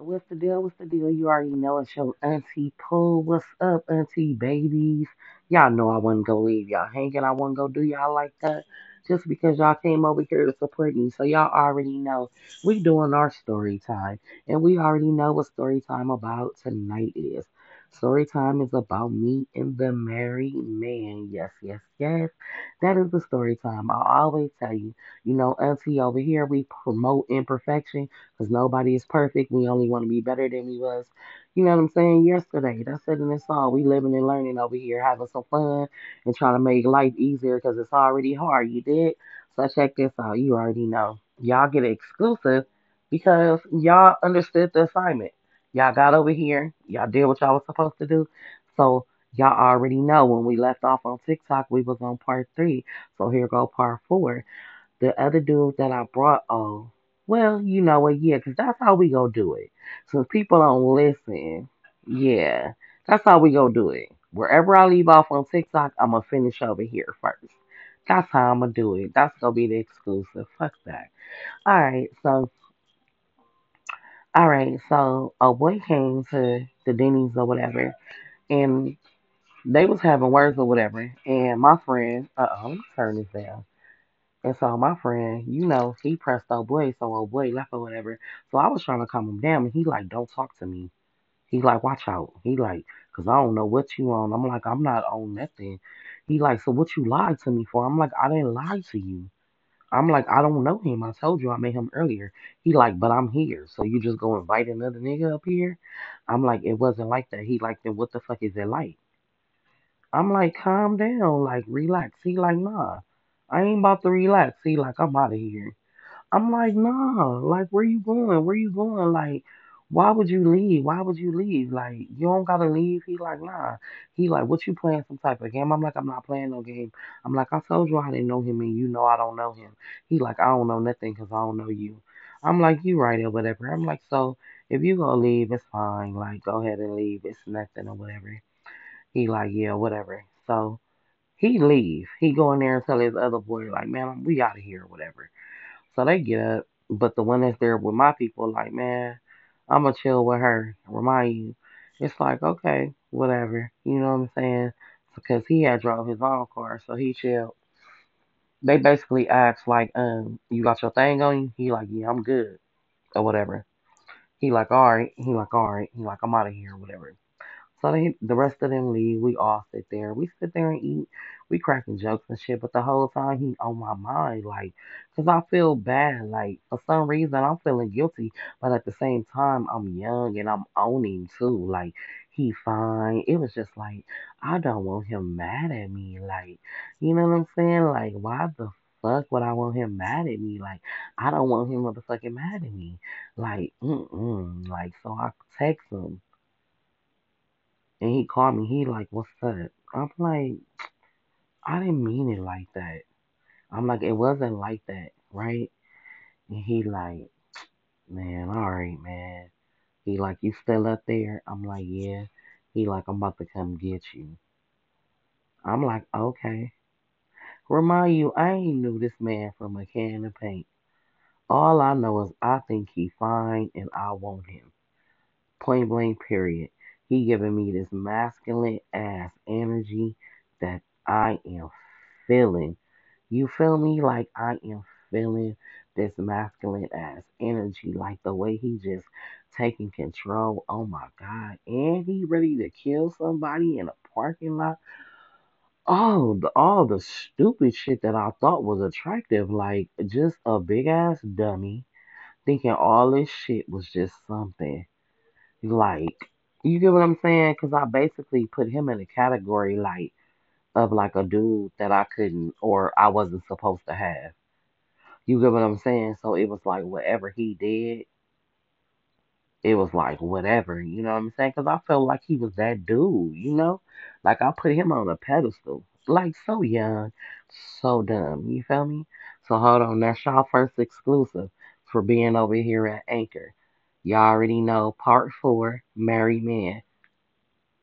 What's the deal? What's the deal? You already know it's your auntie Pooh. What's up, auntie babies? Y'all know I wouldn't gonna leave y'all hanging. I wouldn't gonna do y'all like that just because y'all came over here to support me. So y'all already know we doing our story time, and we already know what story time about tonight is. Story time is about me and the married man. Yes, yes, yes. That is the story time. I always tell you, you know, auntie over here, we promote imperfection because nobody is perfect. We only want to be better than we was. You know what I'm saying? Yesterday, that's it in this all. We living and learning over here, having some fun and trying to make life easier because it's already hard. You did? So check this out. You already know. Y'all get exclusive because y'all understood the assignment. Y'all got over here. Y'all did what y'all was supposed to do. So y'all already know when we left off on TikTok, we was on part three. So here go part four. The other dude that I brought oh, well, you know what? Yeah, 'cause that's how we go do it. Since people don't listen, yeah, that's how we go do it. Wherever I leave off on TikTok, I'm gonna finish over here first. That's how I'm gonna do it. That's gonna be the exclusive. Fuck that. All right, so all right, so a boy came to the Denny's or whatever, and they was having words or whatever, and my friend, uh oh, let me turn this down. And so my friend, you know, he pressed old boy, so old boy left or whatever. So I was trying to calm him down, and he like, don't talk to me. He like, watch out. He like, cause I don't know what you on. I'm like, I'm not on nothing. He like, so what you lied to me for? I'm like, I didn't lie to you. I'm like, I don't know him. I told you I met him earlier. He like, but I'm here. So you just go invite another nigga up here? I'm like, it wasn't like that. He like, then what the fuck is it like? I'm like, calm down, like relax. He like, nah, I ain't about to relax. He like, I'm out of here. I'm like, nah, like where you going? Where you going? Like, why would you leave? Why would you leave? Like, you don't gotta leave. He like, nah. He like, what you playing some type of game? I'm like, I'm not playing no game. I'm like, I told you I didn't know him and you know I don't know him. He like, I don't know nothing 'cause I don't know you. I'm like, you right or whatever. I'm like, so if you gonna leave, it's fine. Like, go ahead and leave. It's nothing or whatever. He like, yeah, whatever. So he leave. He go in there and tell his other boy, like, man, we out of here or whatever. So they get up, but the one that's there with my people, like, man, I'm gonna chill with her. Remind you, it's like, okay, whatever. You know what I'm saying? Because he had drove his own car, so he chilled. They basically asked, like, um, you got your thing on you? He like, yeah, I'm good, or whatever. He like, all right. He like, all right. He like, I'm out of here, or whatever. So they, the rest of them leave. We all sit there. We sit there and eat. We cracking jokes and shit. But the whole time he on my mind, like, cause I feel bad. Like for some reason I'm feeling guilty, but at the same time I'm young and I'm owning too. Like he fine. It was just like I don't want him mad at me. Like you know what I'm saying? Like why the fuck would I want him mad at me? Like I don't want him motherfucking mad at me. Like mm mm. Like so I text him. And he called me. He like, "What's up?" I'm like, "I didn't mean it like that." I'm like, "It wasn't like that, right?" And he like, "Man, all right, man." He like, "You still up there?" I'm like, "Yeah." He like, "I'm about to come get you." I'm like, "Okay." Remind you, I ain't knew this man from a can of paint. All I know is I think he fine and I want him. Point blank, period. He giving me this masculine ass energy that I am feeling. You feel me? Like I am feeling this masculine ass energy, like the way he just taking control. Oh my God. And he ready to kill somebody in a parking lot. Oh, the, all the stupid shit that I thought was attractive, like just a big ass dummy thinking all this shit was just something. Like, you get what I'm saying? Because I basically put him in a category like of like a dude that I couldn't or I wasn't supposed to have. You get what I'm saying? So it was like whatever he did, it was like whatever. You know what I'm saying? Because I felt like he was that dude. You know, like I put him on a pedestal. Like so young, so dumb. You feel me? So hold on, that's y'all first exclusive for being over here at Anchor. Y'all already know part four, Married Man.